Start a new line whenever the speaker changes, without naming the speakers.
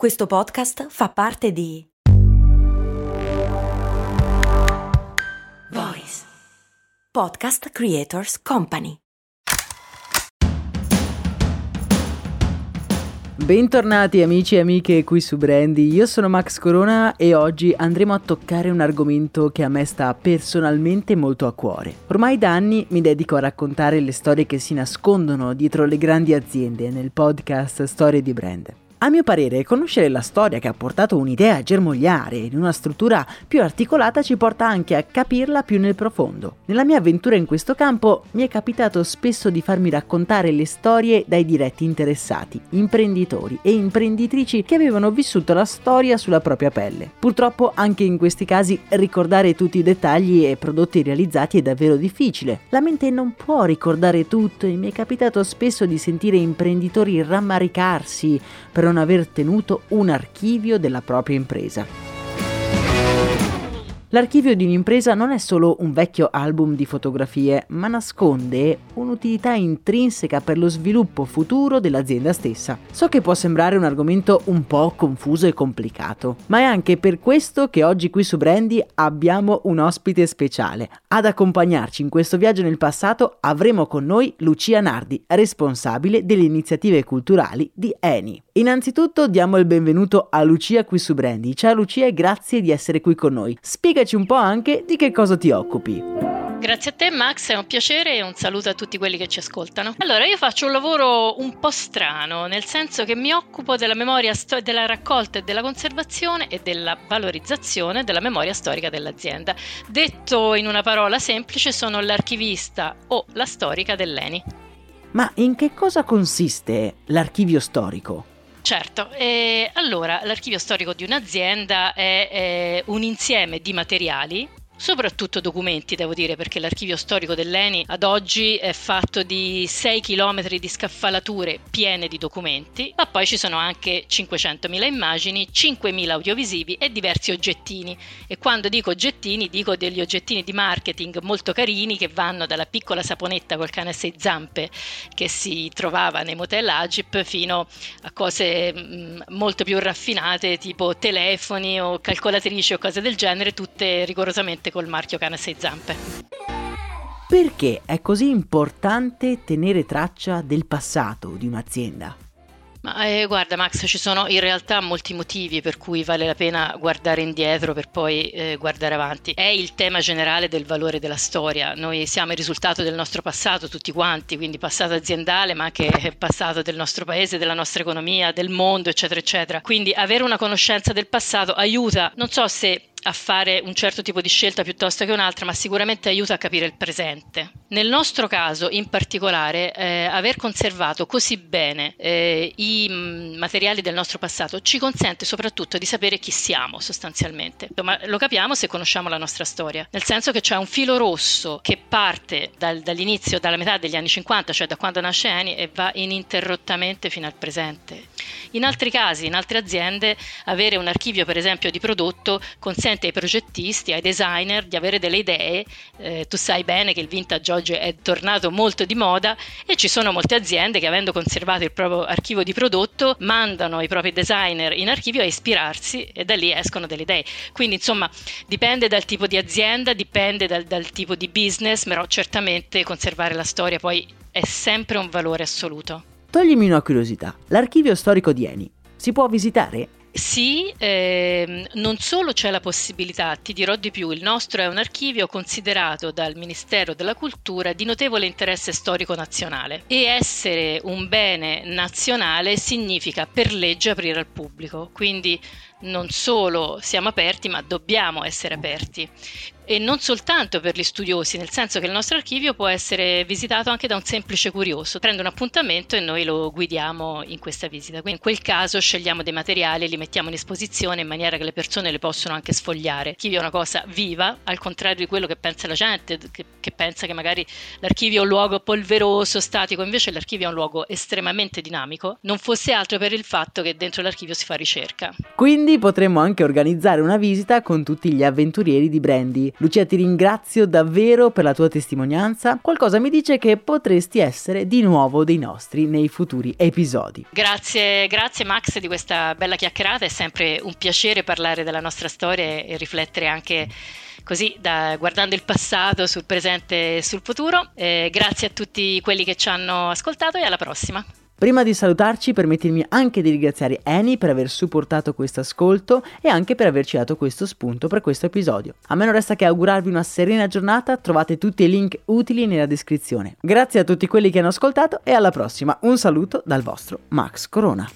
Questo podcast fa parte di Voice Podcast Creators Company.
Bentornati amici e amiche qui su Brandy, io sono Max Corona e oggi andremo a toccare un argomento che a me sta personalmente molto a cuore. Ormai da anni mi dedico a raccontare le storie che si nascondono dietro le grandi aziende nel podcast Storie di Brand. A mio parere, conoscere la storia che ha portato un'idea a germogliare in una struttura più articolata ci porta anche a capirla più nel profondo. Nella mia avventura in questo campo mi è capitato spesso di farmi raccontare le storie dai diretti interessati, imprenditori e imprenditrici che avevano vissuto la storia sulla propria pelle. Purtroppo anche in questi casi ricordare tutti i dettagli e prodotti realizzati è davvero difficile. La mente non può ricordare tutto e mi è capitato spesso di sentire imprenditori rammaricarsi per non aver tenuto un archivio della propria impresa. L'archivio di un'impresa non è solo un vecchio album di fotografie, ma nasconde un'utilità intrinseca per lo sviluppo futuro dell'azienda stessa. So che può sembrare un argomento un po' confuso e complicato, ma è anche per questo che oggi qui su Brandy abbiamo un ospite speciale. Ad accompagnarci in questo viaggio nel passato avremo con noi Lucia Nardi, responsabile delle iniziative culturali di Eni. Innanzitutto diamo il benvenuto a Lucia qui su Brandy. Ciao Lucia e grazie di essere qui con noi. Spiegaci un po' anche di che cosa ti occupi.
Grazie a te Max, è un piacere e un saluto a tutti quelli che ci ascoltano. Allora, io faccio un lavoro un po' strano, nel senso che mi occupo della memoria sto- della raccolta e della conservazione e della valorizzazione della memoria storica dell'azienda. Detto in una parola semplice, sono l'archivista o la storica dell'ENI.
Ma in che cosa consiste l'archivio storico?
Certo, e allora l'archivio storico di un'azienda è, è un insieme di materiali soprattutto documenti, devo dire, perché l'archivio storico dell'ENI ad oggi è fatto di 6 km di scaffalature piene di documenti, ma poi ci sono anche 500.000 immagini, 5.000 audiovisivi e diversi oggettini. E quando dico oggettini, dico degli oggettini di marketing molto carini che vanno dalla piccola saponetta col cane a sei zampe che si trovava nei motel Agip fino a cose mh, molto più raffinate tipo telefoni o calcolatrici o cose del genere, tutte rigorosamente col marchio cane sei zampe.
Perché è così importante tenere traccia del passato di un'azienda?
Ma eh, guarda Max, ci sono in realtà molti motivi per cui vale la pena guardare indietro per poi eh, guardare avanti. È il tema generale del valore della storia. Noi siamo il risultato del nostro passato tutti quanti, quindi passato aziendale, ma anche passato del nostro paese, della nostra economia, del mondo, eccetera, eccetera. Quindi avere una conoscenza del passato aiuta, non so se a fare un certo tipo di scelta piuttosto che un'altra, ma sicuramente aiuta a capire il presente. Nel nostro caso, in particolare, eh, aver conservato così bene eh, i mm, materiali del nostro passato ci consente soprattutto di sapere chi siamo sostanzialmente. Ma lo capiamo se conosciamo la nostra storia, nel senso che c'è un filo rosso che parte dal, dall'inizio, dalla metà degli anni 50, cioè da quando nasce Eni, e va ininterrottamente fino al presente. In altri casi, in altre aziende, avere un archivio, per esempio, di prodotto consente consente ai progettisti, ai designer di avere delle idee. Eh, tu sai bene che il vintage oggi è tornato molto di moda e ci sono molte aziende che avendo conservato il proprio archivio di prodotto mandano i propri designer in archivio a ispirarsi e da lì escono delle idee. Quindi insomma dipende dal tipo di azienda, dipende dal, dal tipo di business, però certamente conservare la storia poi è sempre un valore assoluto.
Toglimi una curiosità, l'archivio storico di Eni si può visitare?
Sì, ehm, non solo c'è la possibilità, ti dirò di più, il nostro è un archivio considerato dal Ministero della Cultura di notevole interesse storico nazionale e essere un bene nazionale significa per legge aprire al pubblico, quindi non solo siamo aperti ma dobbiamo essere aperti e non soltanto per gli studiosi, nel senso che il nostro archivio può essere visitato anche da un semplice curioso. Prende un appuntamento e noi lo guidiamo in questa visita. Quindi in quel caso scegliamo dei materiali e li mettiamo in esposizione in maniera che le persone le possono anche sfogliare. L'archivio è una cosa viva, al contrario di quello che pensa la gente, che, che pensa che magari l'archivio è un luogo polveroso, statico, invece l'archivio è un luogo estremamente dinamico, non fosse altro per il fatto che dentro l'archivio si fa ricerca.
Quindi potremmo anche organizzare una visita con tutti gli avventurieri di Brandy. Lucia ti ringrazio davvero per la tua testimonianza. Qualcosa mi dice che potresti essere di nuovo dei nostri nei futuri episodi.
Grazie, grazie Max di questa bella chiacchierata, è sempre un piacere parlare della nostra storia e riflettere anche così da, guardando il passato sul presente e sul futuro. Eh, grazie a tutti quelli che ci hanno ascoltato e alla prossima.
Prima di salutarci, permettetemi anche di ringraziare Annie per aver supportato questo ascolto e anche per averci dato questo spunto per questo episodio. A me non resta che augurarvi una serena giornata, trovate tutti i link utili nella descrizione. Grazie a tutti quelli che hanno ascoltato e alla prossima. Un saluto dal vostro Max Corona.